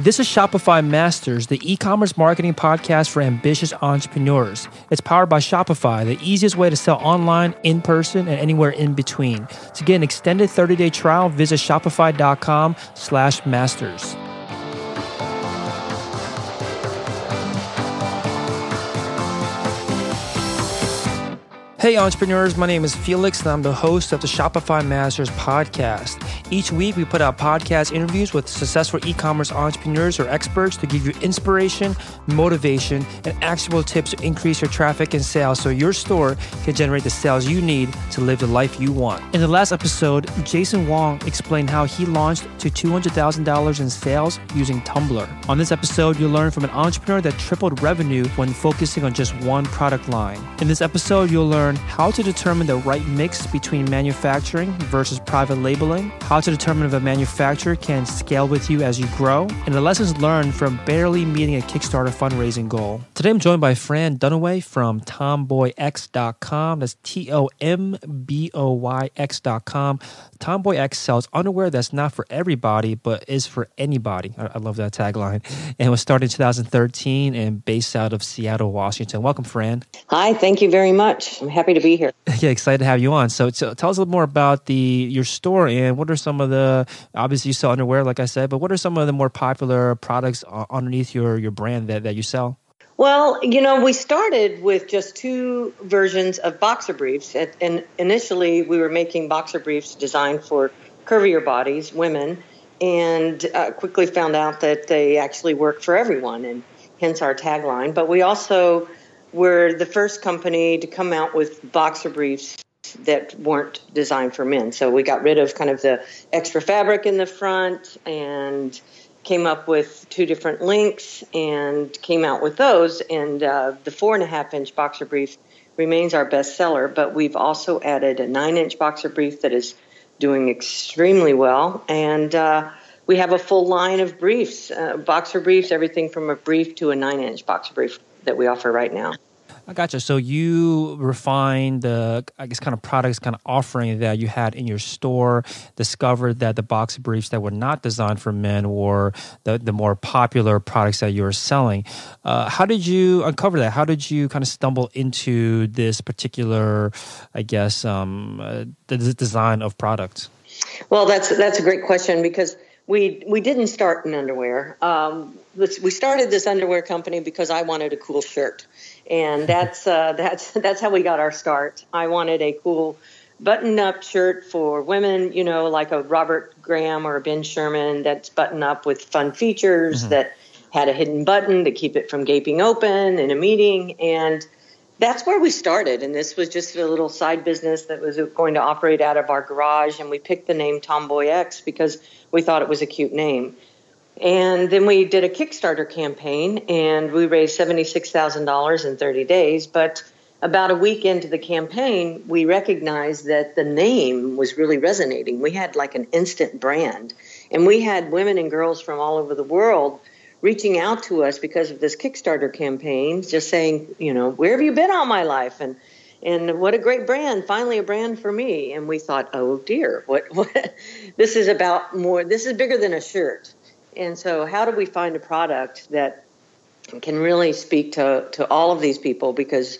This is Shopify Masters, the e commerce marketing podcast for ambitious entrepreneurs. It's powered by Shopify, the easiest way to sell online, in person, and anywhere in between. To get an extended 30 day trial, visit shopify.com slash masters. Hey, entrepreneurs, my name is Felix, and I'm the host of the Shopify Masters podcast. Each week, we put out podcast interviews with successful e commerce entrepreneurs or experts to give you inspiration, motivation, and actionable tips to increase your traffic and sales so your store can generate the sales you need to live the life you want. In the last episode, Jason Wong explained how he launched to $200,000 in sales using Tumblr. On this episode, you'll learn from an entrepreneur that tripled revenue when focusing on just one product line. In this episode, you'll learn learn how to determine the right mix between manufacturing versus private labeling, how to determine if a manufacturer can scale with you as you grow, and the lessons learned from barely meeting a Kickstarter fundraising goal. Today I'm joined by Fran Dunaway from tomboyx.com. That's T O M B O Y X.com. Tomboy X sells underwear that's not for everybody, but is for anybody. I, I love that tagline. And was started in 2013 and based out of Seattle, Washington. Welcome, Fran. Hi, thank you very much. I'm happy to be here. Yeah, excited to have you on. So, so, tell us a little more about the your store and what are some of the obviously you sell underwear, like I said, but what are some of the more popular products underneath your your brand that, that you sell? Well, you know, we started with just two versions of boxer briefs, and initially we were making boxer briefs designed for curvier bodies, women, and uh, quickly found out that they actually work for everyone, and hence our tagline. But we also we're the first company to come out with boxer briefs that weren't designed for men. So we got rid of kind of the extra fabric in the front and came up with two different links and came out with those. And uh, the four and a half inch boxer brief remains our best seller, but we've also added a nine inch boxer brief that is doing extremely well. And uh, we have a full line of briefs, uh, boxer briefs, everything from a brief to a nine inch boxer brief that we offer right now. I gotcha. So you refined the, I guess, kind of products, kind of offering that you had in your store. Discovered that the box briefs that were not designed for men were the, the more popular products that you were selling. Uh, how did you uncover that? How did you kind of stumble into this particular, I guess, um, uh, the design of products? Well, that's that's a great question because we we didn't start in underwear. Um, we started this underwear company because I wanted a cool shirt, and that's uh, that's that's how we got our start. I wanted a cool button-up shirt for women, you know, like a Robert Graham or a Ben Sherman that's button up with fun features mm-hmm. that had a hidden button to keep it from gaping open in a meeting. And that's where we started. And this was just a little side business that was going to operate out of our garage. And we picked the name tomboy x because we thought it was a cute name and then we did a Kickstarter campaign and we raised $76,000 in 30 days. But about a week into the campaign, we recognized that the name was really resonating. We had like an instant brand. And we had women and girls from all over the world reaching out to us because of this Kickstarter campaign, just saying, you know, where have you been all my life? And and what a great brand finally a brand for me and we thought oh dear what, what this is about more this is bigger than a shirt and so, how do we find a product that can really speak to, to all of these people? Because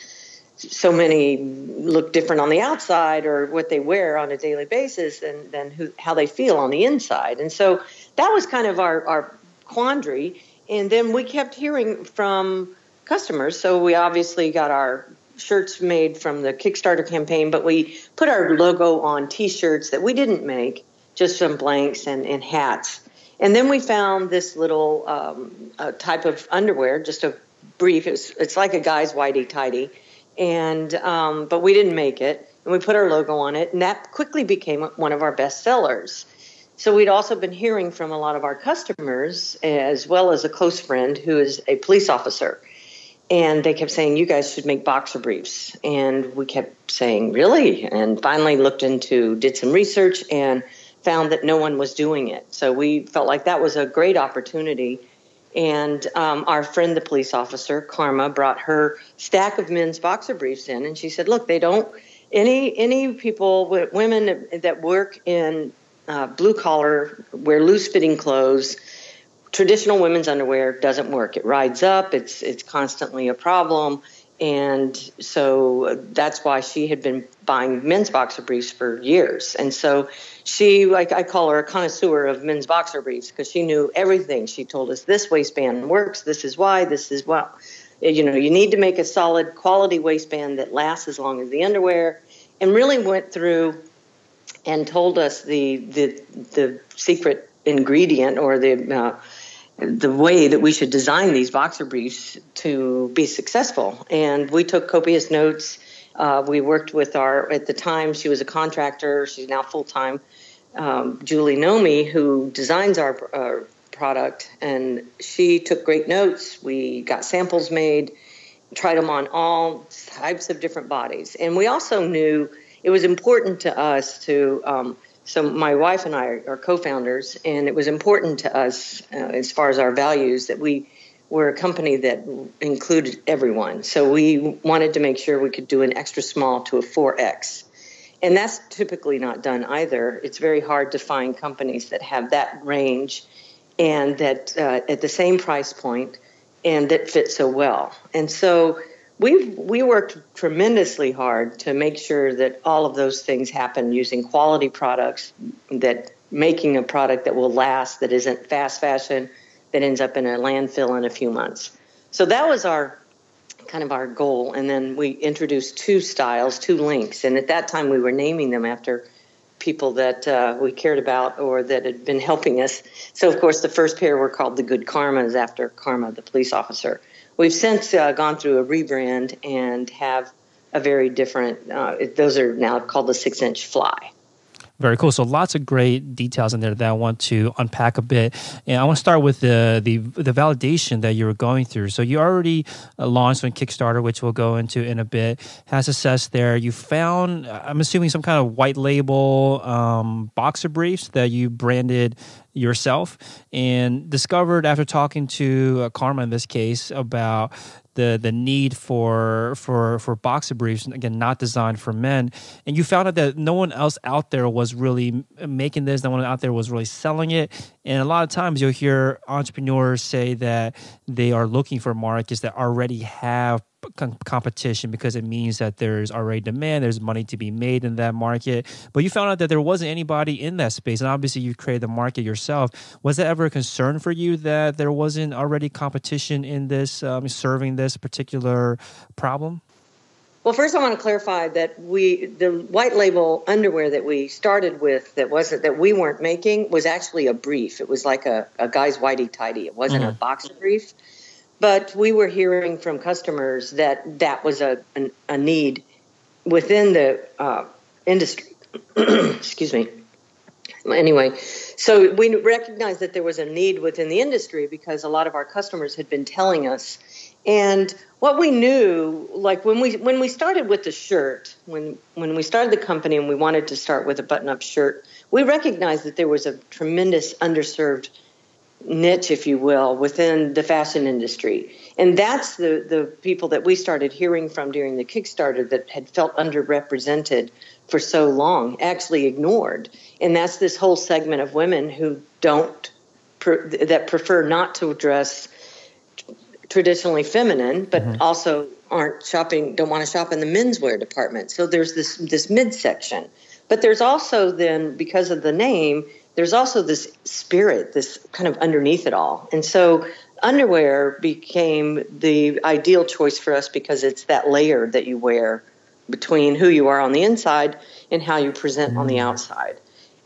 so many look different on the outside or what they wear on a daily basis than, than who, how they feel on the inside. And so, that was kind of our, our quandary. And then we kept hearing from customers. So, we obviously got our shirts made from the Kickstarter campaign, but we put our logo on t shirts that we didn't make, just some blanks and, and hats. And then we found this little um, type of underwear, just a brief. It's it's like a guy's whitey tidy, and um, but we didn't make it, and we put our logo on it, and that quickly became one of our best sellers. So we'd also been hearing from a lot of our customers, as well as a close friend who is a police officer, and they kept saying, "You guys should make boxer briefs," and we kept saying, "Really?" And finally looked into, did some research, and found that no one was doing it. So we felt like that was a great opportunity. And um, our friend, the police officer, Karma, brought her stack of men's boxer briefs in, and she said, "Look, they don't any any people, women that work in uh, blue collar, wear loose fitting clothes, traditional women's underwear doesn't work. It rides up. It's it's constantly a problem, and so that's why she had been buying men's boxer briefs for years. And so she, like I call her a connoisseur of men's boxer briefs because she knew everything. She told us this waistband works. This is why. This is well. You know, you need to make a solid quality waistband that lasts as long as the underwear, and really went through and told us the the the secret ingredient or the uh, the way that we should design these boxer briefs to be successful. And we took copious notes. Uh, we worked with our, at the time, she was a contractor, she's now full time, um, Julie Nomi, who designs our product. And she took great notes. We got samples made, tried them on all types of different bodies. And we also knew it was important to us to um, so my wife and I are co-founders, and it was important to us uh, as far as our values that we were a company that included everyone. So we wanted to make sure we could do an extra small to a 4X. And that's typically not done either. It's very hard to find companies that have that range and that uh, at the same price point and that fit so well. And so we we worked tremendously hard to make sure that all of those things happen using quality products that making a product that will last that isn't fast fashion that ends up in a landfill in a few months so that was our kind of our goal and then we introduced two styles two links and at that time we were naming them after people that uh, we cared about or that had been helping us so of course the first pair were called the good karmas after karma the police officer We've since uh, gone through a rebrand and have a very different. Uh, those are now called the six inch fly. Very cool. So lots of great details in there that I want to unpack a bit, and I want to start with the the, the validation that you were going through. So you already uh, launched on Kickstarter, which we'll go into in a bit. Has assessed there. You found, I'm assuming, some kind of white label um, boxer briefs that you branded yourself, and discovered after talking to uh, Karma in this case about the the need for for for boxer briefs again not designed for men. And you found out that no one else out there was really making this no one out there was really selling it. And a lot of times you'll hear entrepreneurs say that they are looking for markets that already have competition because it means that there's already demand, there's money to be made in that market. But you found out that there wasn't anybody in that space, and obviously you created the market yourself. Was that ever a concern for you that there wasn't already competition in this um, serving this particular problem? Well, first I want to clarify that we the white label underwear that we started with that wasn't that we weren't making was actually a brief. It was like a, a guy's whitey tidy. It wasn't mm-hmm. a boxer brief. But we were hearing from customers that that was a, an, a need within the uh, industry. Excuse me. Anyway, so we recognized that there was a need within the industry because a lot of our customers had been telling us. And what we knew, like when we when we started with the shirt, when when we started the company and we wanted to start with a button-up shirt, we recognized that there was a tremendous underserved niche, if you will, within the fashion industry. And that's the, the people that we started hearing from during the Kickstarter that had felt underrepresented for so long, actually ignored. And that's this whole segment of women who don't, that prefer not to dress traditionally feminine, but mm-hmm. also aren't shopping, don't want to shop in the menswear department. So there's this, this midsection. But there's also then, because of the name, there's also this spirit, this kind of underneath it all. And so underwear became the ideal choice for us because it's that layer that you wear between who you are on the inside and how you present on the mm. outside.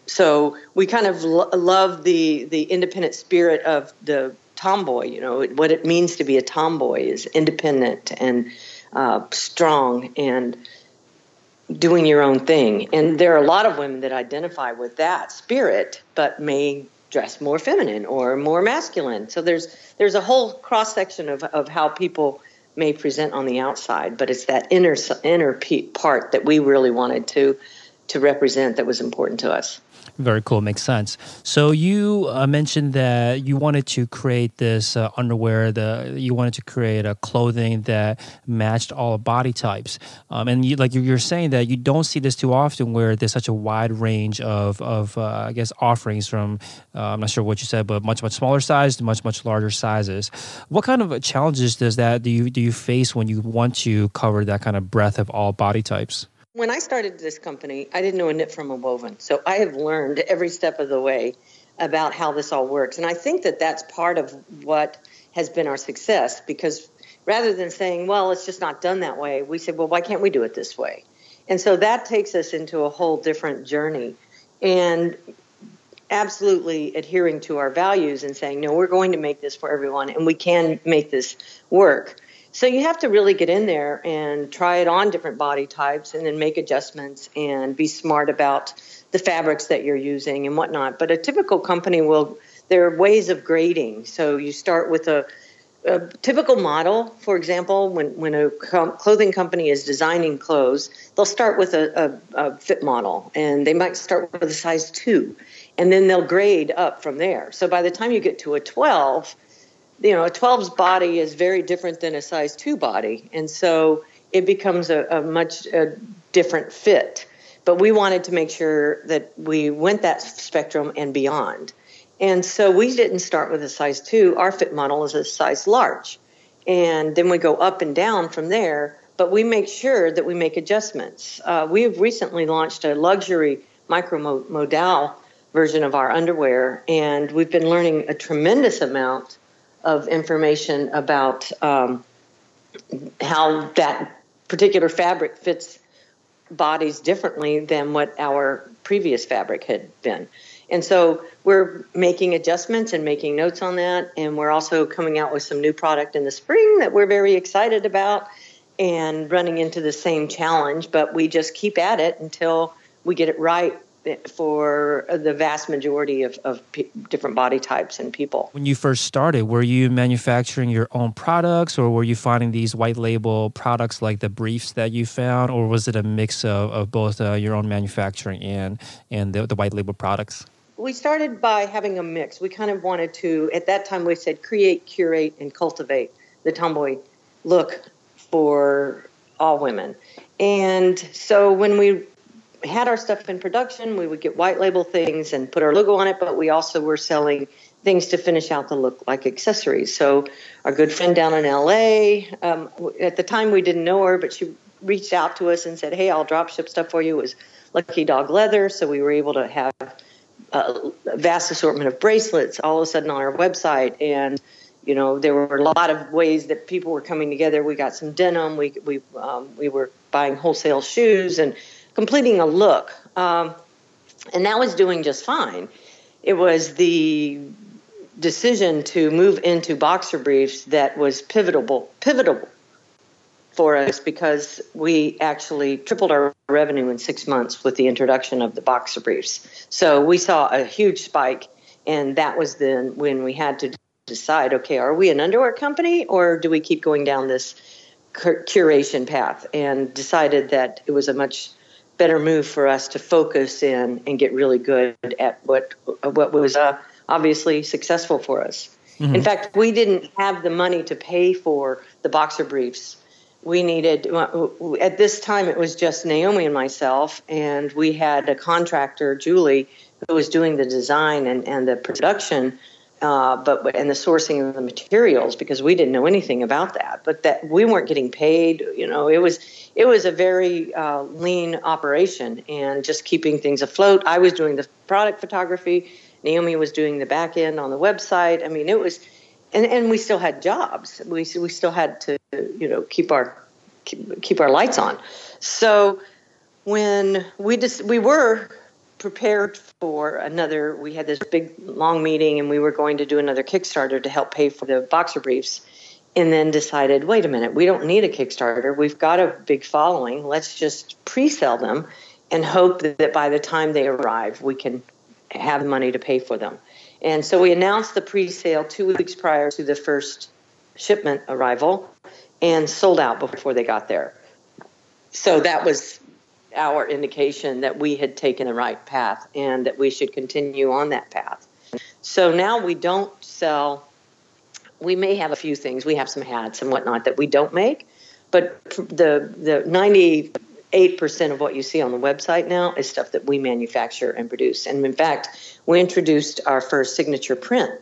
So we kind of lo- love the the independent spirit of the tomboy. You know what it means to be a tomboy is independent and uh, strong and doing your own thing. And there are a lot of women that identify with that spirit, but may dress more feminine or more masculine. So there's there's a whole cross section of, of how people may present on the outside, but it's that inner inner part that we really wanted to to represent that was important to us. Very cool. Makes sense. So you uh, mentioned that you wanted to create this uh, underwear. The you wanted to create a clothing that matched all body types. Um, and you, like you're saying that you don't see this too often, where there's such a wide range of of uh, I guess offerings from uh, I'm not sure what you said, but much much smaller size to much much larger sizes. What kind of challenges does that do you do you face when you want to cover that kind of breadth of all body types? When I started this company, I didn't know a knit from a woven. So I have learned every step of the way about how this all works. And I think that that's part of what has been our success because rather than saying, well, it's just not done that way, we said, well, why can't we do it this way? And so that takes us into a whole different journey. And absolutely adhering to our values and saying, no, we're going to make this for everyone and we can make this work. So you have to really get in there and try it on different body types and then make adjustments and be smart about the fabrics that you're using and whatnot. But a typical company will, there are ways of grading. So you start with a, a typical model, for example, when, when a com- clothing company is designing clothes, they'll start with a, a, a fit model and they might start with a size two and then they'll grade up from there. So by the time you get to a 12, you know, a 12's body is very different than a size 2 body. And so it becomes a, a much a different fit. But we wanted to make sure that we went that spectrum and beyond. And so we didn't start with a size 2. Our fit model is a size large. And then we go up and down from there, but we make sure that we make adjustments. Uh, we have recently launched a luxury micro modal version of our underwear, and we've been learning a tremendous amount of information about um, how that particular fabric fits bodies differently than what our previous fabric had been. And so we're making adjustments and making notes on that. And we're also coming out with some new product in the spring that we're very excited about and running into the same challenge. But we just keep at it until we get it right for the vast majority of, of p- different body types and people. When you first started, were you manufacturing your own products or were you finding these white label products like the briefs that you found, or was it a mix of, of both uh, your own manufacturing and, and the, the white label products? We started by having a mix. We kind of wanted to, at that time, we said create, curate, and cultivate the tomboy look for all women. And so when we had our stuff in production, we would get white label things and put our logo on it, but we also were selling things to finish out the look like accessories. So our good friend down in LA, um, at the time we didn't know her, but she reached out to us and said, "Hey, I'll drop ship stuff for you." It was Lucky Dog Leather, so we were able to have a vast assortment of bracelets all of a sudden on our website and you know there were a lot of ways that people were coming together we got some denim we we um, we were buying wholesale shoes and completing a look. Um, and that was doing just fine. It was the decision to move into boxer briefs that was pivotal, pivotal for us because we actually tripled our revenue in six months with the introduction of the boxer briefs. So we saw a huge spike, and that was then when we had to decide okay, are we an underwear company or do we keep going down this curation path? And decided that it was a much better move for us to focus in and get really good at what what was uh, obviously successful for us. Mm-hmm. In fact, we didn't have the money to pay for the boxer briefs. We needed at this time it was just Naomi and myself, and we had a contractor, Julie, who was doing the design and, and the production uh, but and the sourcing of the materials because we didn't know anything about that. But that we weren't getting paid. You know, it was it was a very uh, lean operation and just keeping things afloat. I was doing the product photography. Naomi was doing the back end on the website. I mean, it was, and, and we still had jobs. We we still had to you know keep our keep, keep our lights on. So when we just we were prepared for another. We had this big long meeting, and we were going to do another Kickstarter to help pay for the boxer briefs. And then decided, wait a minute, we don't need a Kickstarter. We've got a big following. Let's just pre-sell them and hope that by the time they arrive, we can have money to pay for them. And so we announced the pre-sale two weeks prior to the first shipment arrival, and sold out before they got there. So that was our indication that we had taken the right path and that we should continue on that path. So now we don't sell. We may have a few things. We have some hats and whatnot that we don't make, but the the ninety eight percent of what you see on the website now is stuff that we manufacture and produce. And in fact, we introduced our first signature print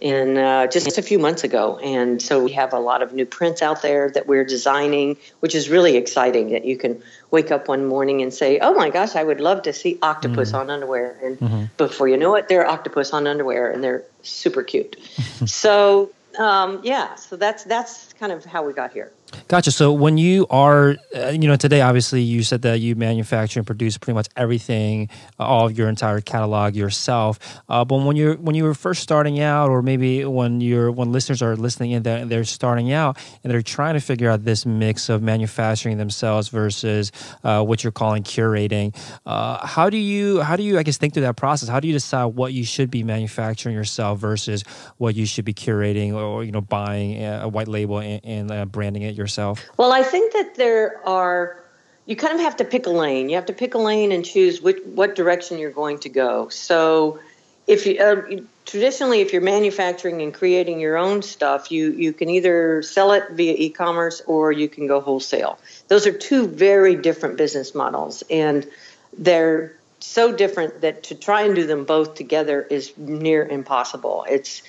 in uh, just a few months ago. And so we have a lot of new prints out there that we're designing, which is really exciting that you can wake up one morning and say, oh my gosh, I would love to see octopus mm-hmm. on underwear. And mm-hmm. before you know it, they're octopus on underwear and they're super cute. so, um, yeah, so that's, that's kind of how we got here. Gotcha. So when you are, uh, you know, today obviously you said that you manufacture and produce pretty much everything, uh, all of your entire catalog yourself. Uh, but when you're when you were first starting out, or maybe when you're when listeners are listening in they're, they're starting out and they're trying to figure out this mix of manufacturing themselves versus uh, what you're calling curating, uh, how do you how do you I guess think through that process? How do you decide what you should be manufacturing yourself versus what you should be curating or you know buying a white label and, and uh, branding it yourself? Well, I think that there are. You kind of have to pick a lane. You have to pick a lane and choose which, what direction you're going to go. So, if you uh, traditionally, if you're manufacturing and creating your own stuff, you you can either sell it via e-commerce or you can go wholesale. Those are two very different business models, and they're so different that to try and do them both together is near impossible. It's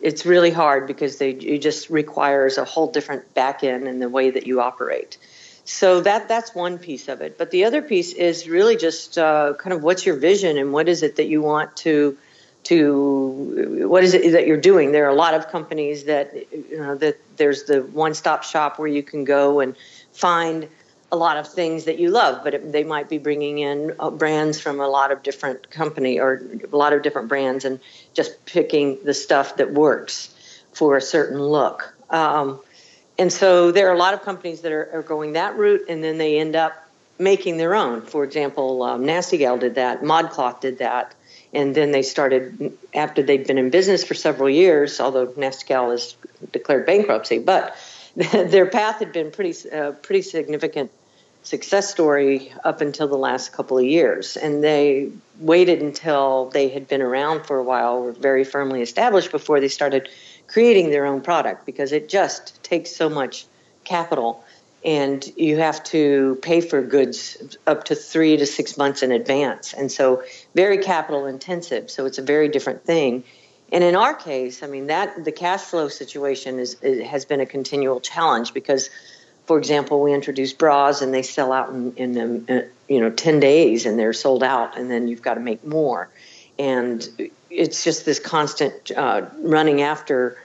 it's really hard because they it just requires a whole different back end in the way that you operate. So that that's one piece of it. But the other piece is really just uh, kind of what's your vision and what is it that you want to to what is it that you're doing. There are a lot of companies that you know that there's the one stop shop where you can go and find a lot of things that you love, but it, they might be bringing in uh, brands from a lot of different company or a lot of different brands and just picking the stuff that works for a certain look. Um, and so there are a lot of companies that are, are, going that route, and then they end up making their own. For example, um, Nasty Gal did that, ModCloth did that, and then they started after they'd been in business for several years. Although Nasty Gal has declared bankruptcy, but their path had been pretty uh, pretty significant success story up until the last couple of years. And they waited until they had been around for a while, were very firmly established before they started creating their own product because it just takes so much capital and you have to pay for goods up to three to six months in advance. And so very capital intensive. So it's a very different thing. And in our case, I mean that the cash flow situation is has been a continual challenge because for example, we introduce bras and they sell out in, in, in, uh, you know 10 days and they're sold out, and then you've got to make more, and it's just this constant uh, running after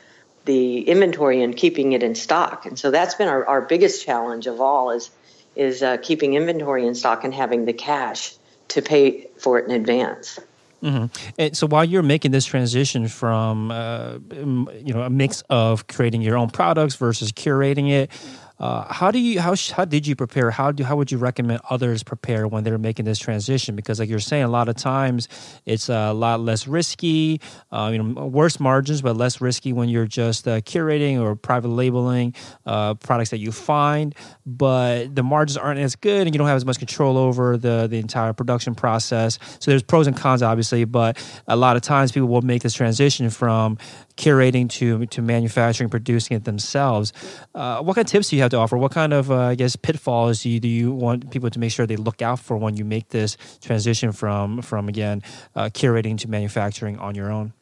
the inventory and keeping it in stock. And so that's been our, our biggest challenge of all is is uh, keeping inventory in stock and having the cash to pay for it in advance. Mm-hmm. And so while you're making this transition from uh, you know a mix of creating your own products versus curating it, uh, how do you how how did you prepare? How do how would you recommend others prepare when they're making this transition? Because like you're saying, a lot of times it's a lot less risky. Uh, you know, worse margins, but less risky when you're just uh, curating or private labeling uh, products that you find. But the margins aren't as good, and you don't have as much control over the the entire production process. So there's pros and cons, obviously. But a lot of times people will make this transition from curating to to manufacturing, producing it themselves. Uh, what kind of tips do you have to offer? What kind of, uh, I guess, pitfalls do you, do you want people to make sure they look out for when you make this transition from from again uh, curating to manufacturing on your own?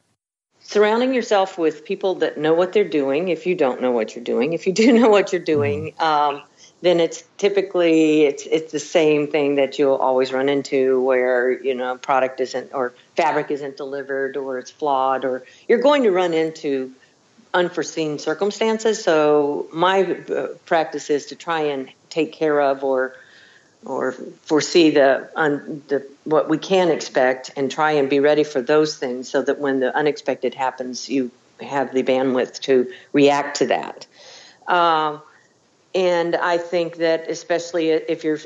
Surrounding yourself with people that know what they're doing. If you don't know what you're doing, if you do know what you're doing. Mm. Um, then it's typically it's it's the same thing that you'll always run into where you know product isn't or fabric isn't delivered or it's flawed or you're going to run into unforeseen circumstances. So my uh, practice is to try and take care of or or foresee the, un, the what we can expect and try and be ready for those things so that when the unexpected happens you have the bandwidth to react to that. Um, and I think that especially if you're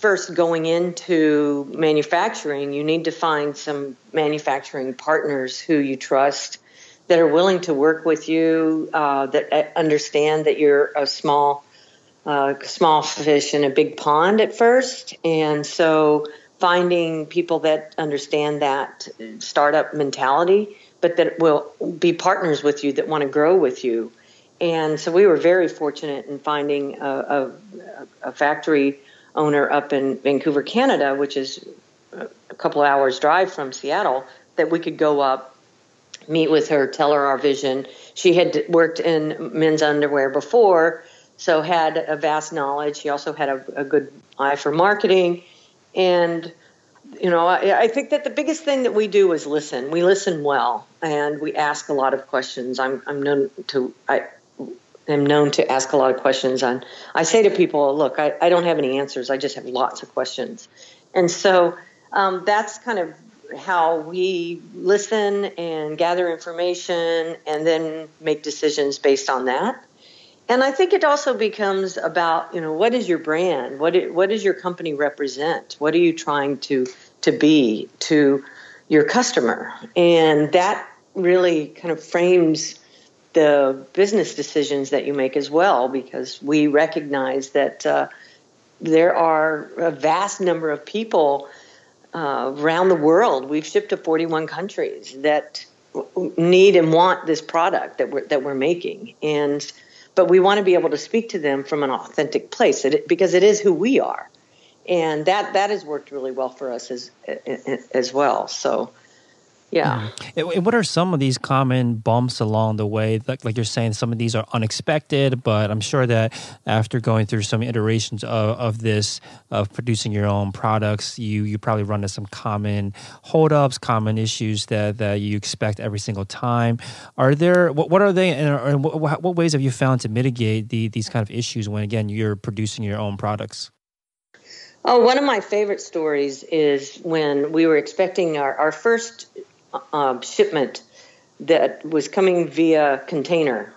first going into manufacturing, you need to find some manufacturing partners who you trust that are willing to work with you, uh, that uh, understand that you're a small uh, small fish in a big pond at first. And so finding people that understand that startup mentality, but that will be partners with you that want to grow with you. And so we were very fortunate in finding a, a, a factory owner up in Vancouver, Canada, which is a couple hours drive from Seattle, that we could go up, meet with her, tell her our vision. She had worked in men's underwear before, so had a vast knowledge. She also had a, a good eye for marketing, and you know, I, I, think that the biggest thing that we do is listen. We listen well, and we ask a lot of questions. I'm I'm known to I am known to ask a lot of questions. on I say to people, look, I, I don't have any answers. I just have lots of questions, and so um, that's kind of how we listen and gather information, and then make decisions based on that. And I think it also becomes about, you know, what is your brand? What it, what does your company represent? What are you trying to to be to your customer? And that really kind of frames the business decisions that you make as well, because we recognize that uh, there are a vast number of people uh, around the world. We've shipped to 41 countries that need and want this product that we're that we're making, and but we want to be able to speak to them from an authentic place because it is who we are. And that that has worked really well for us as as well. So yeah. Mm. what are some of these common bumps along the way? Like, like you're saying some of these are unexpected but i'm sure that after going through some iterations of, of this of producing your own products you you probably run into some common holdups common issues that that you expect every single time. Are there what, what are they and, what, what ways have you found to mitigate the, these kind of issues when again you're producing your own products? Oh, one of my favorite stories is when we were expecting our, our first uh, shipment that was coming via container.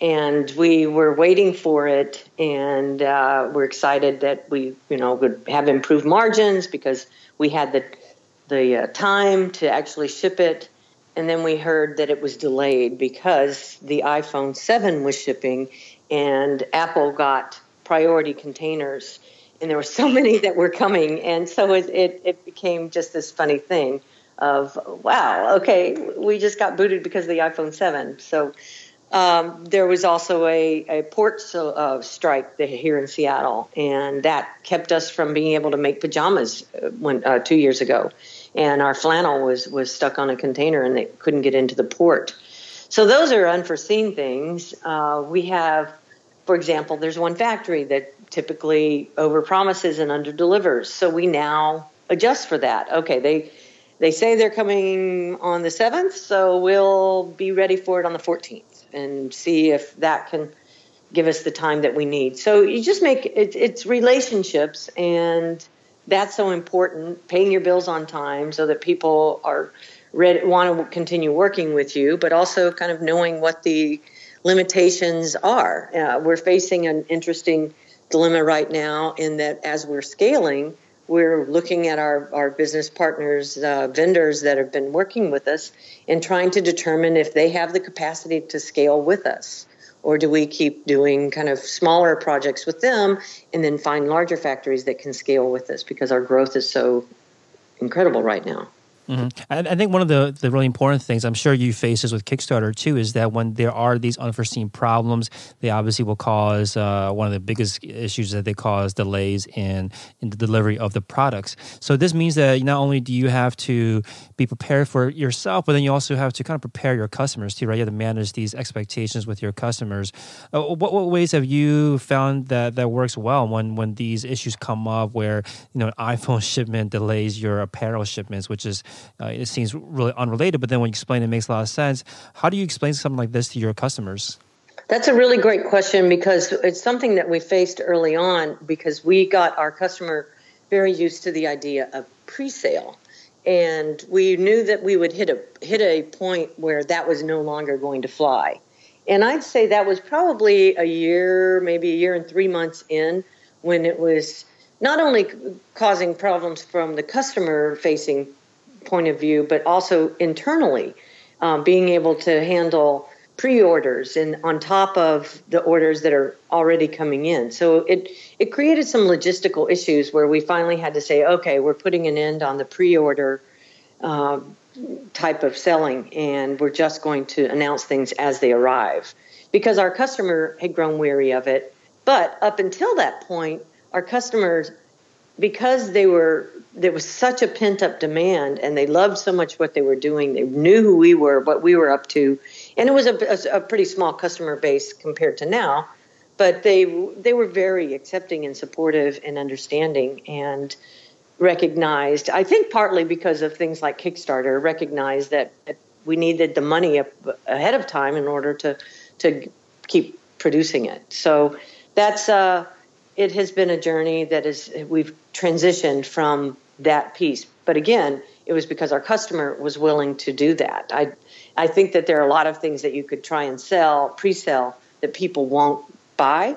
And we were waiting for it, and uh, we're excited that we, you know, would have improved margins because we had the the uh, time to actually ship it. And then we heard that it was delayed because the iPhone 7 was shipping, and Apple got priority containers and there were so many that were coming, and so it, it, it became just this funny thing of wow, okay, we just got booted because of the iPhone 7. So um, there was also a, a port uh, strike here in Seattle, and that kept us from being able to make pajamas uh, when, uh, two years ago. And our flannel was, was stuck on a container and they couldn't get into the port. So those are unforeseen things. Uh, we have, for example, there's one factory that typically over promises and under delivers. So we now adjust for that. Okay, they they say they're coming on the 7th, so we'll be ready for it on the 14th and see if that can give us the time that we need. So you just make it, it's relationships and that's so important paying your bills on time so that people are ready, want to continue working with you but also kind of knowing what the limitations are uh, we're facing an interesting dilemma right now in that as we're scaling, we're looking at our, our business partners, uh, vendors that have been working with us, and trying to determine if they have the capacity to scale with us. Or do we keep doing kind of smaller projects with them and then find larger factories that can scale with us because our growth is so incredible right now? Mm-hmm. I, I, think one of the, the really important things I'm sure you face this with Kickstarter too is that when there are these unforeseen problems, they obviously will cause uh, one of the biggest issues that they cause delays in in the delivery of the products. So this means that not only do you have to be prepared for yourself, but then you also have to kind of prepare your customers too, right? You have to manage these expectations with your customers. Uh, what, what ways have you found that that works well when when these issues come up where you know an iPhone shipment delays your apparel shipments, which is uh, it seems really unrelated, but then when you explain it, it makes a lot of sense. How do you explain something like this to your customers? That's a really great question because it's something that we faced early on because we got our customer very used to the idea of pre-sale and we knew that we would hit a hit a point where that was no longer going to fly. And I'd say that was probably a year, maybe a year and 3 months in when it was not only causing problems from the customer facing point of view, but also internally, um, being able to handle pre-orders and on top of the orders that are already coming in. So it it created some logistical issues where we finally had to say, okay, we're putting an end on the pre-order uh, type of selling, and we're just going to announce things as they arrive because our customer had grown weary of it. But up until that point, our customers, because they were there was such a pent up demand, and they loved so much what they were doing. They knew who we were, what we were up to and it was a, a, a pretty small customer base compared to now, but they they were very accepting and supportive and understanding and recognized. I think partly because of things like Kickstarter, recognized that we needed the money up ahead of time in order to to keep producing it. So that's uh, it has been a journey that is we've transitioned from that piece. But again, it was because our customer was willing to do that. I I think that there are a lot of things that you could try and sell, pre-sell that people won't buy,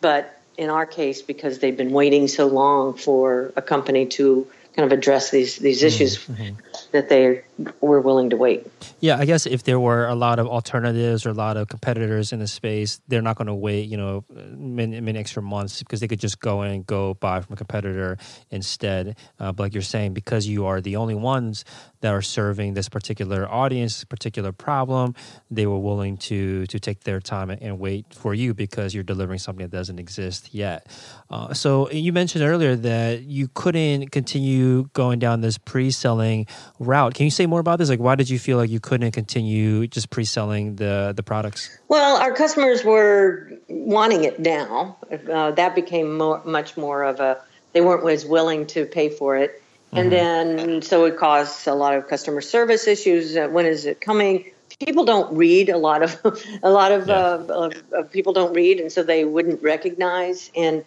but in our case, because they've been waiting so long for a company to kind of address these these mm-hmm. issues mm-hmm. that they were willing to wait. Yeah, I guess if there were a lot of alternatives or a lot of competitors in the space, they're not going to wait, you know, many, many extra months because they could just go and go buy from a competitor instead. Uh, but like you're saying, because you are the only ones that are serving this particular audience, particular problem, they were willing to to take their time and, and wait for you because you're delivering something that doesn't exist yet. Uh, so you mentioned earlier that you couldn't continue going down this pre-selling route. Can you say more about this? Like, why did you feel like you couldn't continue just pre-selling the the products? Well, our customers were wanting it now. Uh, that became more, much more of a. They weren't as willing to pay for it and mm-hmm. then so it caused a lot of customer service issues. Uh, when is it coming? People don't read a lot of a lot of, yeah. uh, of, people don't read, and so they wouldn't recognize. And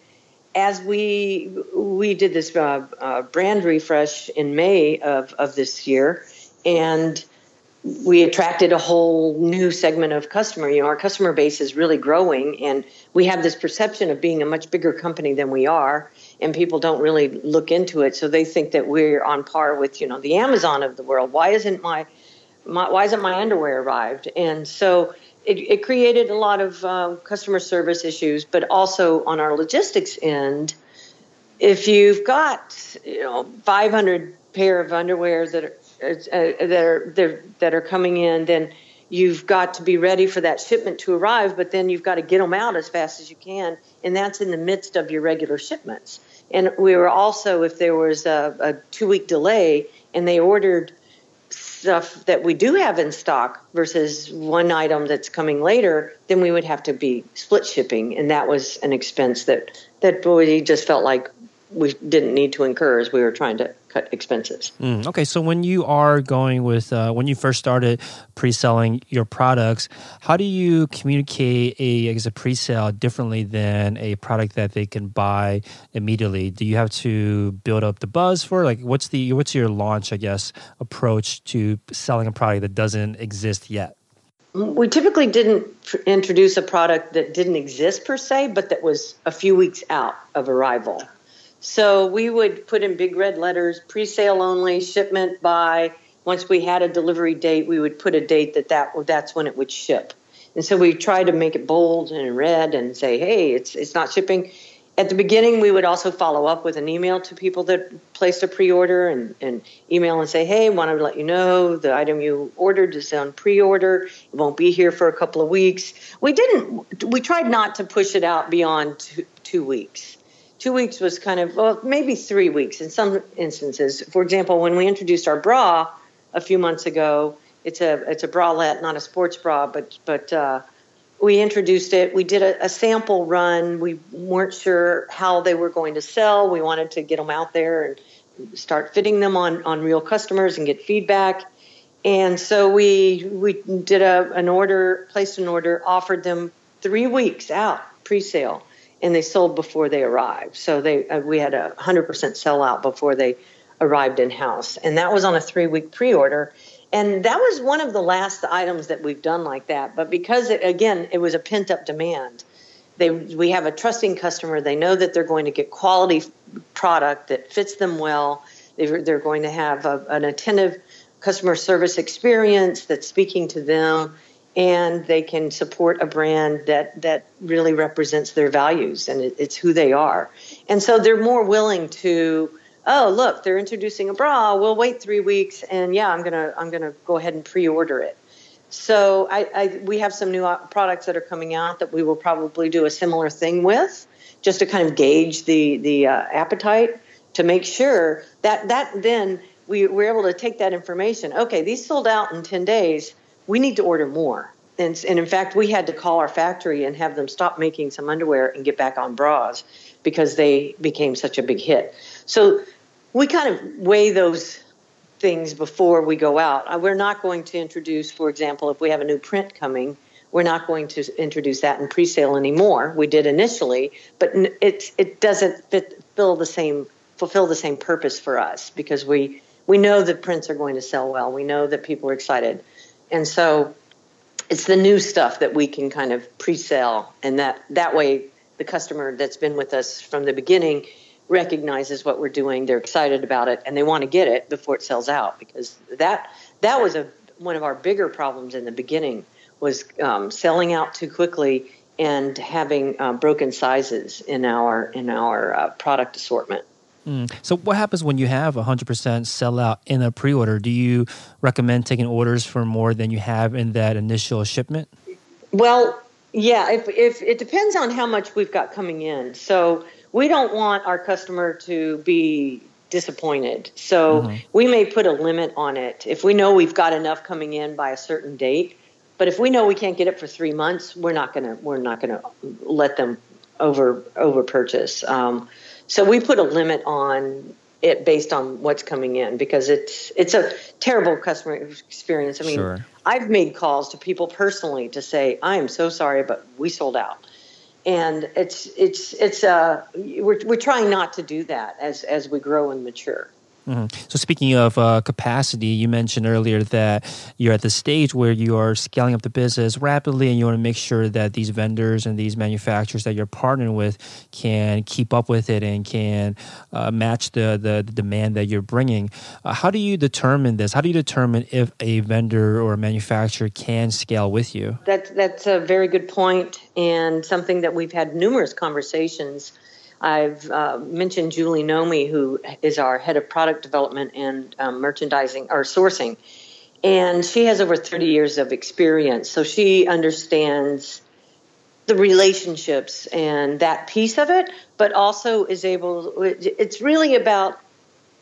as we we did this uh, uh, brand refresh in May of of this year, and we attracted a whole new segment of customer. You know, our customer base is really growing, and we have this perception of being a much bigger company than we are and people don't really look into it. So they think that we're on par with you know the amazon of the world. Why isn't my, my why isn't my underwear arrived? And so it, it created a lot of um, customer service issues but also on our logistics end if you've got you know 500 pair of underwear that are uh, that are that are coming in then you've got to be ready for that shipment to arrive but then you've got to get them out as fast as you can and that's in the midst of your regular shipments and we were also, if there was a, a two week delay and they ordered stuff that we do have in stock versus one item that's coming later, then we would have to be split shipping. And that was an expense that, that we just felt like we didn't need to incur as we were trying to cut expenses. Mm, okay, so when you are going with uh, when you first started pre-selling your products, how do you communicate a as a pre-sale differently than a product that they can buy immediately? Do you have to build up the buzz for like what's the what's your launch I guess approach to selling a product that doesn't exist yet? We typically didn't introduce a product that didn't exist per se, but that was a few weeks out of arrival. So we would put in big red letters, pre-sale only, shipment by. Once we had a delivery date, we would put a date that, that that's when it would ship. And so we tried to make it bold and red and say, hey, it's it's not shipping. At the beginning, we would also follow up with an email to people that placed a pre-order and, and email and say, hey, want to let you know the item you ordered is on pre-order. It won't be here for a couple of weeks. We didn't. We tried not to push it out beyond two, two weeks two weeks was kind of well maybe three weeks in some instances. For example when we introduced our bra a few months ago it's a it's a bralette not a sports bra but but uh, we introduced it. We did a, a, sample run. We weren't sure how they were going to sell. We wanted to get them out there and start fitting them on on real customers and get feedback. And so we we did a, an order placed an order offered them three weeks out pre-sale and they sold before they arrived. So they uh, we had a 100% sellout before they arrived in house, and that was on a three week pre order. And that was one of the last items that we've done like that. But because it, again, it was a pent up demand. They, we have a trusting customer. They know that they're going to get quality product that fits them well. They're, they're going to have a, an attentive customer service experience that's speaking to them and they can support a brand that that really represents their values and it, it's who they are. And so they're more willing to oh look they're introducing a bra we'll wait three weeks and yeah i'm gonna i'm gonna go ahead and pre-order it. So I, I, we have some new products that are coming out that we will probably do a similar thing with just to kind of gauge the the uh, appetite to make sure that that then we, we're able to take that information. Okay these sold out in 10 days we need to order more and, and in fact we had to call our factory and have them stop making some underwear and get back on bras because they became such a big hit so we kind of weigh those things before we go out. Uh, we're not going to introduce, for example, if we have a new print coming, we're not going to introduce that in pre-sale anymore. We did initially, but it it doesn't fit, fill the same fulfill the same purpose for us because we we know that prints are going to sell well. We know that people are excited, and so it's the new stuff that we can kind of pre-sell, and that that way the customer that's been with us from the beginning recognizes what we're doing, they're excited about it, and they want to get it before it sells out because that that was a one of our bigger problems in the beginning was um, selling out too quickly and having uh, broken sizes in our in our uh, product assortment. Mm. So, what happens when you have 100% sellout in a pre order? Do you recommend taking orders for more than you have in that initial shipment? Well, yeah, if, if it depends on how much we've got coming in. So, we don't want our customer to be disappointed. So mm-hmm. we may put a limit on it. If we know we've got enough coming in by a certain date, but if we know we can't get it for three months, we're not gonna we're not gonna let them over over purchase. Um, so we put a limit on it based on what's coming in because it's it's a terrible customer experience. I mean, sure. I've made calls to people personally to say, "I am so sorry, but we sold out." and it's it's it's uh we're we're trying not to do that as as we grow and mature. Mm-hmm. So, speaking of uh, capacity, you mentioned earlier that you're at the stage where you are scaling up the business rapidly, and you want to make sure that these vendors and these manufacturers that you're partnering with can keep up with it and can uh, match the, the, the demand that you're bringing. Uh, how do you determine this? How do you determine if a vendor or a manufacturer can scale with you? That, that's a very good point, and something that we've had numerous conversations I've uh, mentioned Julie Nomi, who is our head of product development and um, merchandising or sourcing. And she has over 30 years of experience. So she understands the relationships and that piece of it, but also is able, it's really about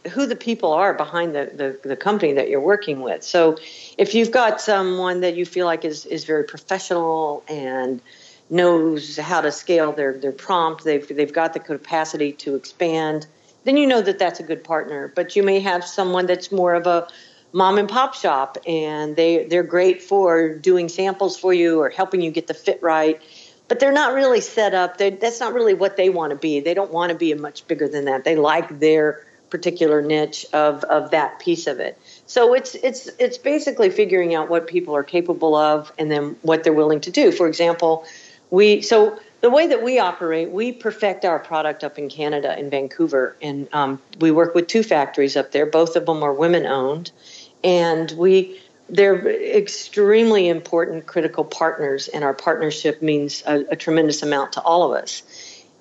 who the people are behind the, the, the, company that you're working with. So if you've got someone that you feel like is, is very professional and knows how to scale their, their prompt, they've, they've got the capacity to expand, then you know that that's a good partner. But you may have someone that's more of a mom and pop shop and they, they're great for doing samples for you or helping you get the fit right. But they're not really set up. They, that's not really what they want to be. They don't want to be much bigger than that. They like their particular niche of, of that piece of it. So it's it's it's basically figuring out what people are capable of and then what they're willing to do. For example, we so the way that we operate, we perfect our product up in Canada in Vancouver, and um, we work with two factories up there. Both of them are women owned, and we they're extremely important, critical partners, and our partnership means a, a tremendous amount to all of us.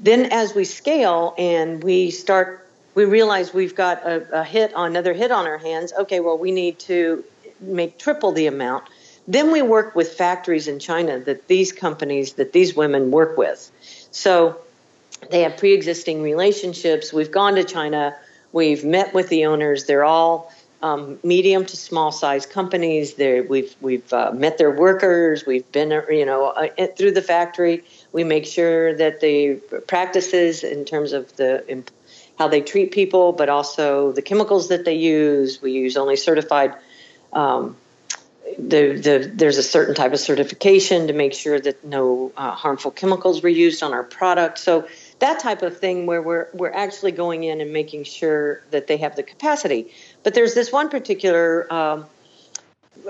Then, as we scale and we start, we realize we've got a, a hit, another hit on our hands. Okay, well, we need to make triple the amount then we work with factories in China that these companies, that these women work with. So they have pre existing relationships. We've gone to China, we've met with the owners. They're all um, medium to small size companies. They're, we've we've uh, met their workers. We've been you know uh, through the factory. We make sure that the practices in terms of the how they treat people, but also the chemicals that they use. We use only certified um, the, the, there's a certain type of certification to make sure that no uh, harmful chemicals were used on our product. So that type of thing where we're we're actually going in and making sure that they have the capacity. But there's this one particular um,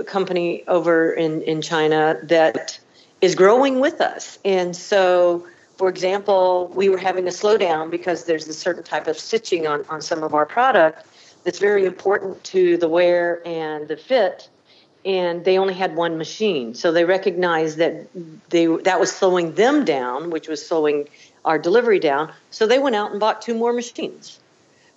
company over in in China that is growing with us, and so. For example, we were having a slowdown because there's a certain type of stitching on, on some of our product that's very important to the wear and the fit and they only had one machine. So they recognized that they that was slowing them down, which was slowing our delivery down. So they went out and bought two more machines.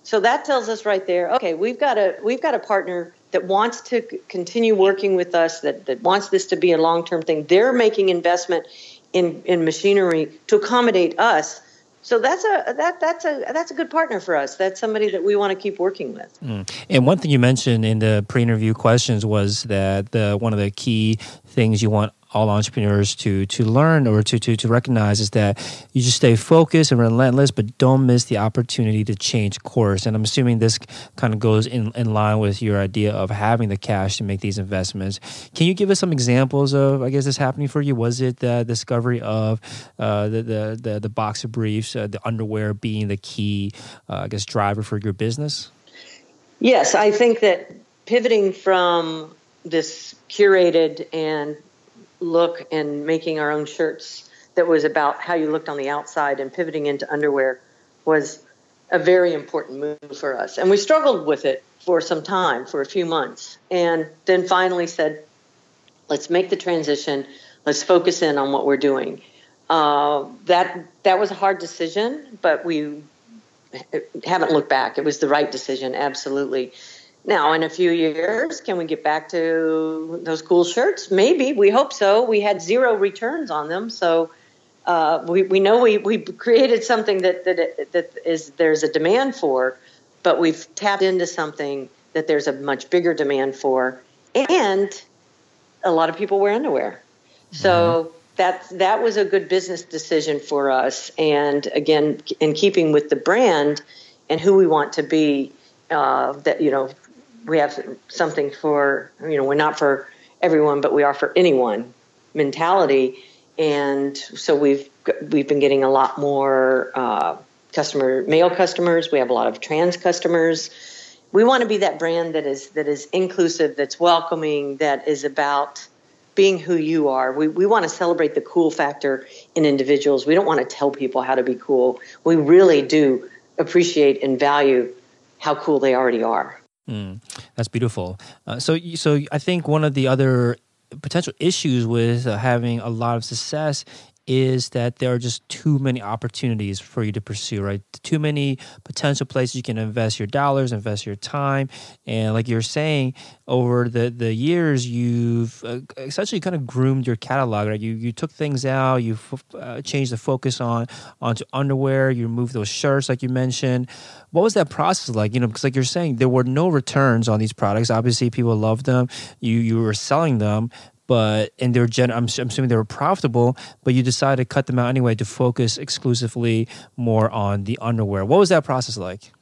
So that tells us right there, okay, we've got a we've got a partner that wants to continue working with us, that, that wants this to be a long term thing. They're making investment in, in machinery to accommodate us so that's a that that's a that's a good partner for us. That's somebody that we want to keep working with. Mm. And one thing you mentioned in the pre-interview questions was that the one of the key things you want all entrepreneurs to to learn or to, to to recognize is that you just stay focused and relentless, but don't miss the opportunity to change course. And I'm assuming this kind of goes in, in line with your idea of having the cash to make these investments. Can you give us some examples of I guess this happening for you? Was it the discovery of uh, the, the, the the boxer briefs, uh, the underwear being the key uh, I guess driver for your business? Yes, I think that pivoting from this curated and look and making our own shirts that was about how you looked on the outside and pivoting into underwear was a very important move for us. And we struggled with it for some time, for a few months, and then finally said, let's make the transition, let's focus in on what we're doing. Uh, that that was a hard decision, but we haven't looked back. It was the right decision, absolutely. Now, in a few years, can we get back to those cool shirts? Maybe. We hope so. We had zero returns on them, so uh, we, we know we, we created something that, that that is there's a demand for, but we've tapped into something that there's a much bigger demand for, and a lot of people wear underwear. So mm-hmm. that that was a good business decision for us, and again, in keeping with the brand and who we want to be. Uh, that you know we have something for you know we're not for everyone but we are for anyone mentality. And so we've we've been getting a lot more uh, customer male customers. We have a lot of trans customers. We want to be that brand that is that is inclusive that's welcoming that is about being who you are. We, we want to celebrate the cool factor in individuals. We don't want to tell people how to be cool. We really do appreciate and value how cool they already are Mm, that's beautiful. Uh, so, so I think one of the other potential issues with uh, having a lot of success is that there are just too many opportunities for you to pursue, right? Too many potential places you can invest your dollars, invest your time. And like you're saying, over the, the years, you've uh, essentially kind of groomed your catalog, right? You, you took things out, you uh, changed the focus on onto underwear, you removed those shirts, like you mentioned. What was that process like? You know, because like you're saying, there were no returns on these products. Obviously, people loved them. You you were selling them, but and they're gen- I'm, I'm assuming they were profitable, but you decided to cut them out anyway to focus exclusively more on the underwear. What was that process like?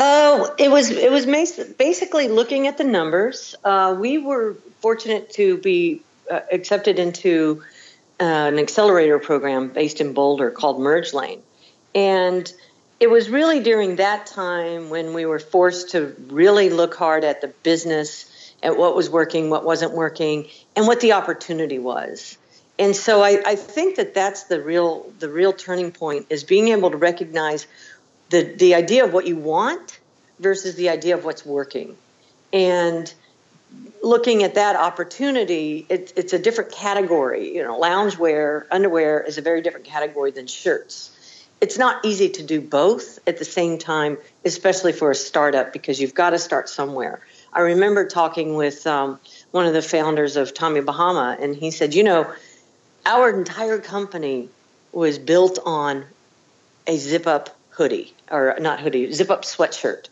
Oh, it was it was basically looking at the numbers. Uh, we were fortunate to be uh, accepted into uh, an accelerator program based in Boulder called Merge Lane, and it was really during that time when we were forced to really look hard at the business at what was working, what wasn't working, and what the opportunity was. And so I, I think that that's the real the real turning point is being able to recognize the the idea of what you want versus the idea of what's working, and looking at that opportunity, it, it's a different category. You know, loungewear, underwear is a very different category than shirts. It's not easy to do both at the same time, especially for a startup, because you've got to start somewhere. I remember talking with um, one of the founders of Tommy Bahama, and he said, you know, our entire company was built on a zip up hoodie, or not hoodie, zip up sweatshirt.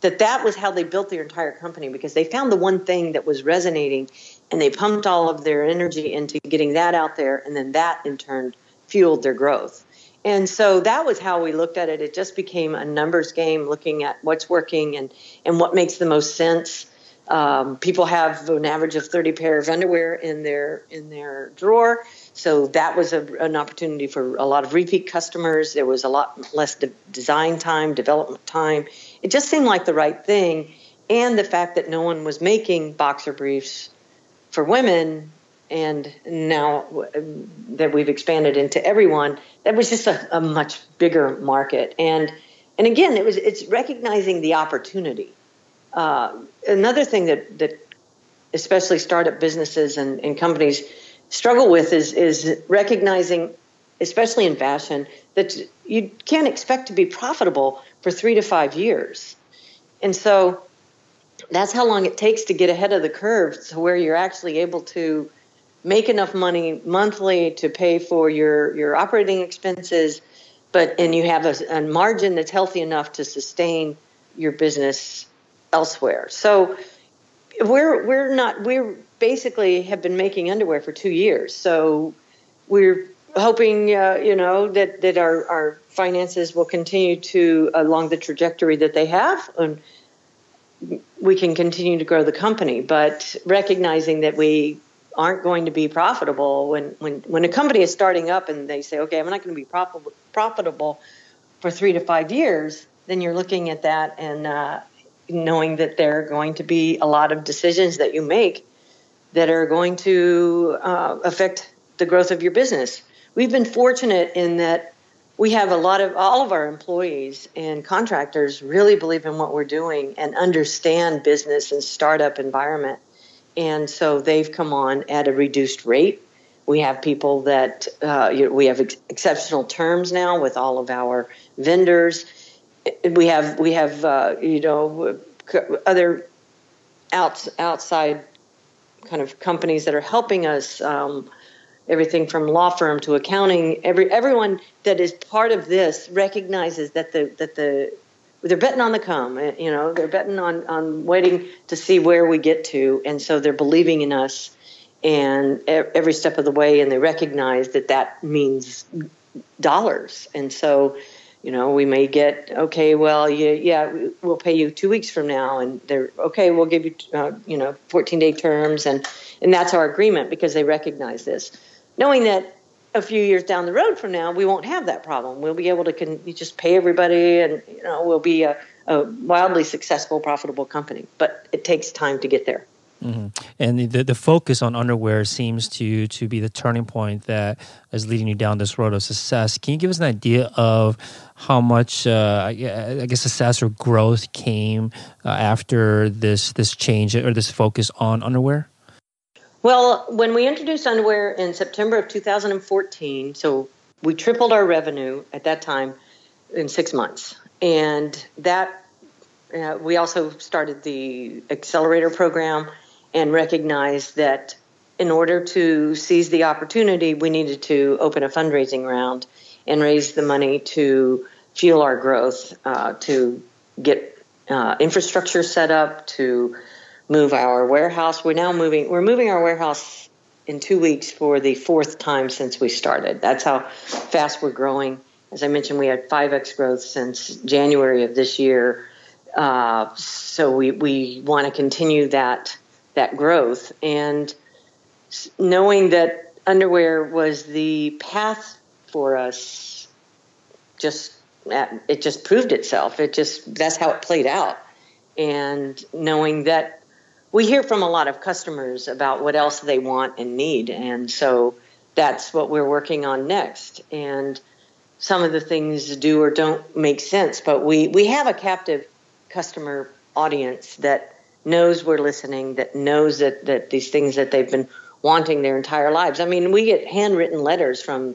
That that was how they built their entire company because they found the one thing that was resonating, and they pumped all of their energy into getting that out there, and then that in turn fueled their growth. And so that was how we looked at it. It just became a numbers game, looking at what's working and, and what makes the most sense. Um, people have an average of 30 pair of underwear in their in their drawer, so that was a, an opportunity for a lot of repeat customers. There was a lot less de- design time, development time. It just seemed like the right thing, and the fact that no one was making boxer briefs for women and now that we've expanded into everyone, that was just a, a much bigger market. And and again, it was it's recognizing the opportunity. Uh, another thing that that especially startup businesses and, and companies struggle with is is recognizing, especially in fashion, that you can't expect to be profitable for three to five years, and so that's how long it takes to get ahead of the curve to where you're actually able to make enough money monthly to pay for your your operating expenses but and you have a, a margin that's healthy enough to sustain your business elsewhere. So we're we're not we're basically have been making underwear for two years. So we're hoping uh, you know that that our our finances will continue to along the trajectory that they have and we can continue to grow the company. But recognizing that we aren't going to be profitable when when when a company is starting up and they say okay i'm not going to be profitable profitable for three to five years then you're looking at that and uh, knowing that there are going to be a lot of decisions that you make that are going to uh, affect the growth of your business. We've been fortunate in that we have a lot of all of our employees and contractors really believe in what we're doing and understand business and startup environment and so they've come on at a reduced rate. We have people that uh, we have ex- exceptional terms now with all of our vendors. We have we have uh, you know other outs, outside kind of companies that are helping us. Um, everything from law firm to accounting. Every everyone that is part of this recognizes that the that the they're betting on the come. Eh, you know, they're betting on on waiting to see where we get to, and so they're believing in us, and every step of the way, and they recognize that that means dollars, and so. You know, we may get okay. Well, yeah, yeah, we'll pay you two weeks from now, and they're okay. We'll give you, uh, you know, 14 day terms, and and that's our agreement because they recognize this, knowing that a few years down the road from now, we won't have that problem. We'll be able to can, just pay everybody, and you know, we'll be a, a wildly successful, profitable company. But it takes time to get there. Mm-hmm. And the, the focus on underwear seems to to be the turning point that is leading you down this road of success. Can you give us an idea of how much, uh, I guess, success or growth came uh, after this this change or this focus on underwear? Well, when we introduced underwear in September of 2014, so we tripled our revenue at that time in six months. And that, uh, we also started the accelerator program and recognized that in order to seize the opportunity, we needed to open a fundraising round and raise the money to fuel our growth, uh, to get uh, infrastructure set up, to move our warehouse. We're now moving. We're moving our warehouse in two weeks for the fourth time since we started. That's how fast we're growing. As I mentioned, we had five x growth since January of this year. Uh, so we we want to continue that that growth and knowing that underwear was the path for us just it just proved itself it just that's how it played out and knowing that we hear from a lot of customers about what else they want and need. And so that's what we're working on next. And some of the things do or don't make sense, but we, we have a captive customer audience that knows we're listening, that knows that, that these things that they've been wanting their entire lives. I mean, we get handwritten letters from,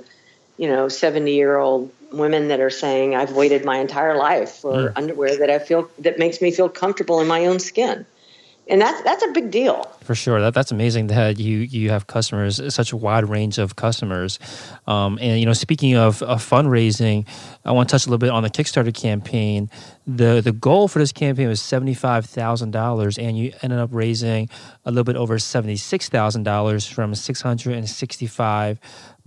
you know, 70 year old women that are saying, I've waited my entire life for mm. underwear that I feel that makes me feel comfortable in my own skin and that's that's a big deal. For sure. That that's amazing that you you have customers such a wide range of customers. Um, and you know speaking of, of, fundraising i want to touch a little bit on the kickstarter campaign. The the goal for this campaign was $75000 and you ended up raising a little bit over $76000 from 665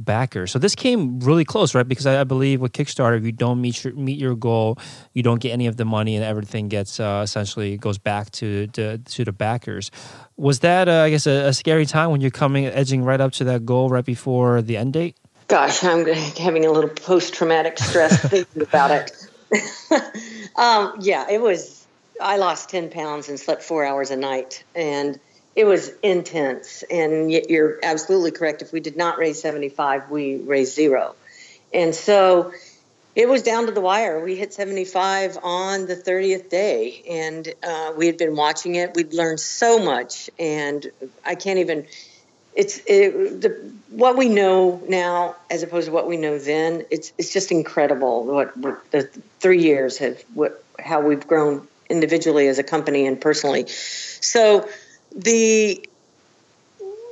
backers. So this came really close, right? Because I, I, believe with Kickstarter, if you don't meet your meet your goal, you don't get any of the money, and everything gets uh, essentially goes back to, to, to the backers. Was that, uh, I guess, a, a, scary time when you're coming edging right up to that goal right before the end date? Gosh, I'm having a little post traumatic stress thinking about it. um, yeah, it was. I lost ten pounds and slept four hours a night, and it was intense. And you're absolutely correct. If we did not raise 75, we raised zero. And so It was down to the wire. We hit 75 on the 30th day, and uh, we had been watching it. We'd learned so much, and I can't even. It's it, the, what we know now, as opposed to what we know then. It's it's just incredible what, the three years have what how we've grown individually as a company and personally. So the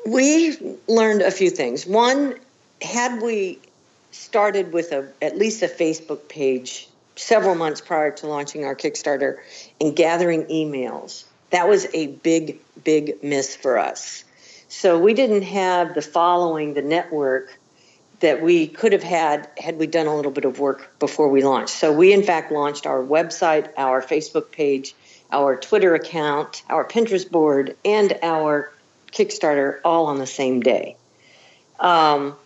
we learned a few things. One, had we started with a at least a Facebook page several months prior to launching our Kickstarter and gathering emails, that was a big, big miss for us. So we didn't have the following, the network that we could have had had we done a little bit of work before we launched. So we in fact launched our website, our Facebook page, our Twitter account, our Pinterest board, and our Kickstarter all on the same day. Um,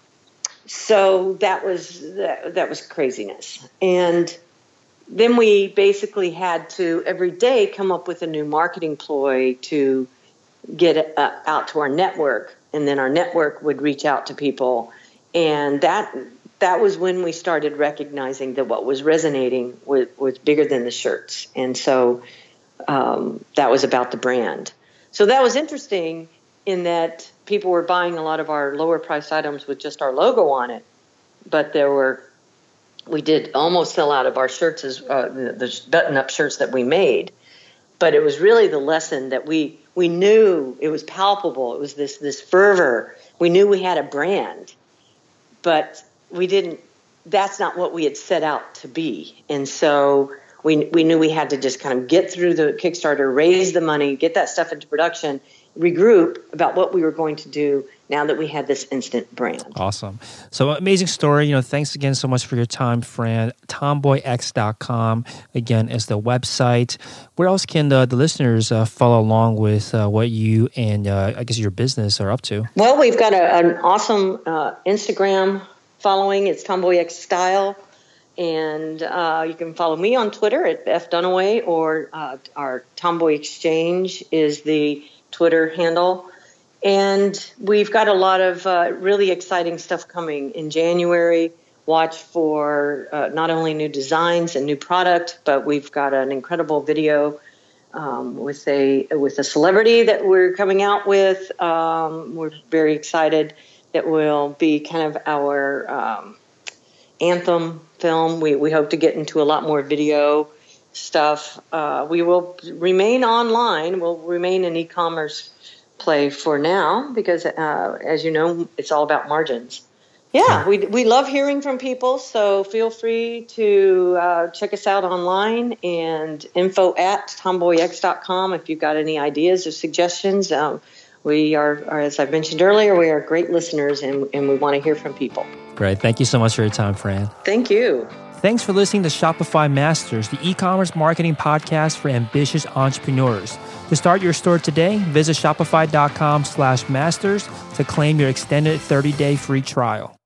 so that was that, that was craziness, and then we basically had to every day come up with a new marketing ploy to get uh, out to our network, and then our network would reach out to people, and that that was when we started recognizing that what was resonating was, was bigger than the shirts, and so um, that was about the brand. So that was interesting in that people were buying a lot of our lower priced items with just our logo on it, but there were we did almost sell out of our shirts as uh, the, the button up shirts that we made, but it was really the lesson that we we knew it was palpable. It was this this fervor. We knew we had a brand, but we didn't. That's not what we had set out to be, and so we we knew we had to just kind of get through the Kickstarter, raise the money, get that stuff into production, regroup about what we were going to do now that we had this instant brand. Awesome. So amazing story. You know, thanks again so much for your time, Fran. Tomboyx.com again is the website. Where else can the, the listeners uh, follow along with uh, what you and uh, I guess your business are up to? Well, we've got a, an awesome uh, Instagram following. It's TomboyX Style. And uh, you can follow me on Twitter at F Dunaway, or uh, our Tomboy Exchange is the Twitter handle. And we've got a lot of uh, really exciting stuff coming in January. Watch for uh, not only new designs and new product, but we've got an incredible video um, with a with a celebrity that we're coming out with. Um, we're very excited that will be kind of our um, anthem film. We we hope to get into a lot more video stuff. Uh, we will remain online. We'll remain an e-commerce play for now because, uh, as you know, it's all about margins. Yeah, we, we love hearing from people, so feel free to uh, check us out online and info at tomboyx.com if you've got any ideas or suggestions. Um, we are, are, as I mentioned earlier, we are great listeners and, and we want to hear from people. Great. Thank you so much for your time, Fran. Thank you. Thanks for listening to Shopify Masters, the e-commerce marketing podcast for ambitious entrepreneurs. To start your store today, visit shopify.com slash masters to claim your extended 30-day free trial.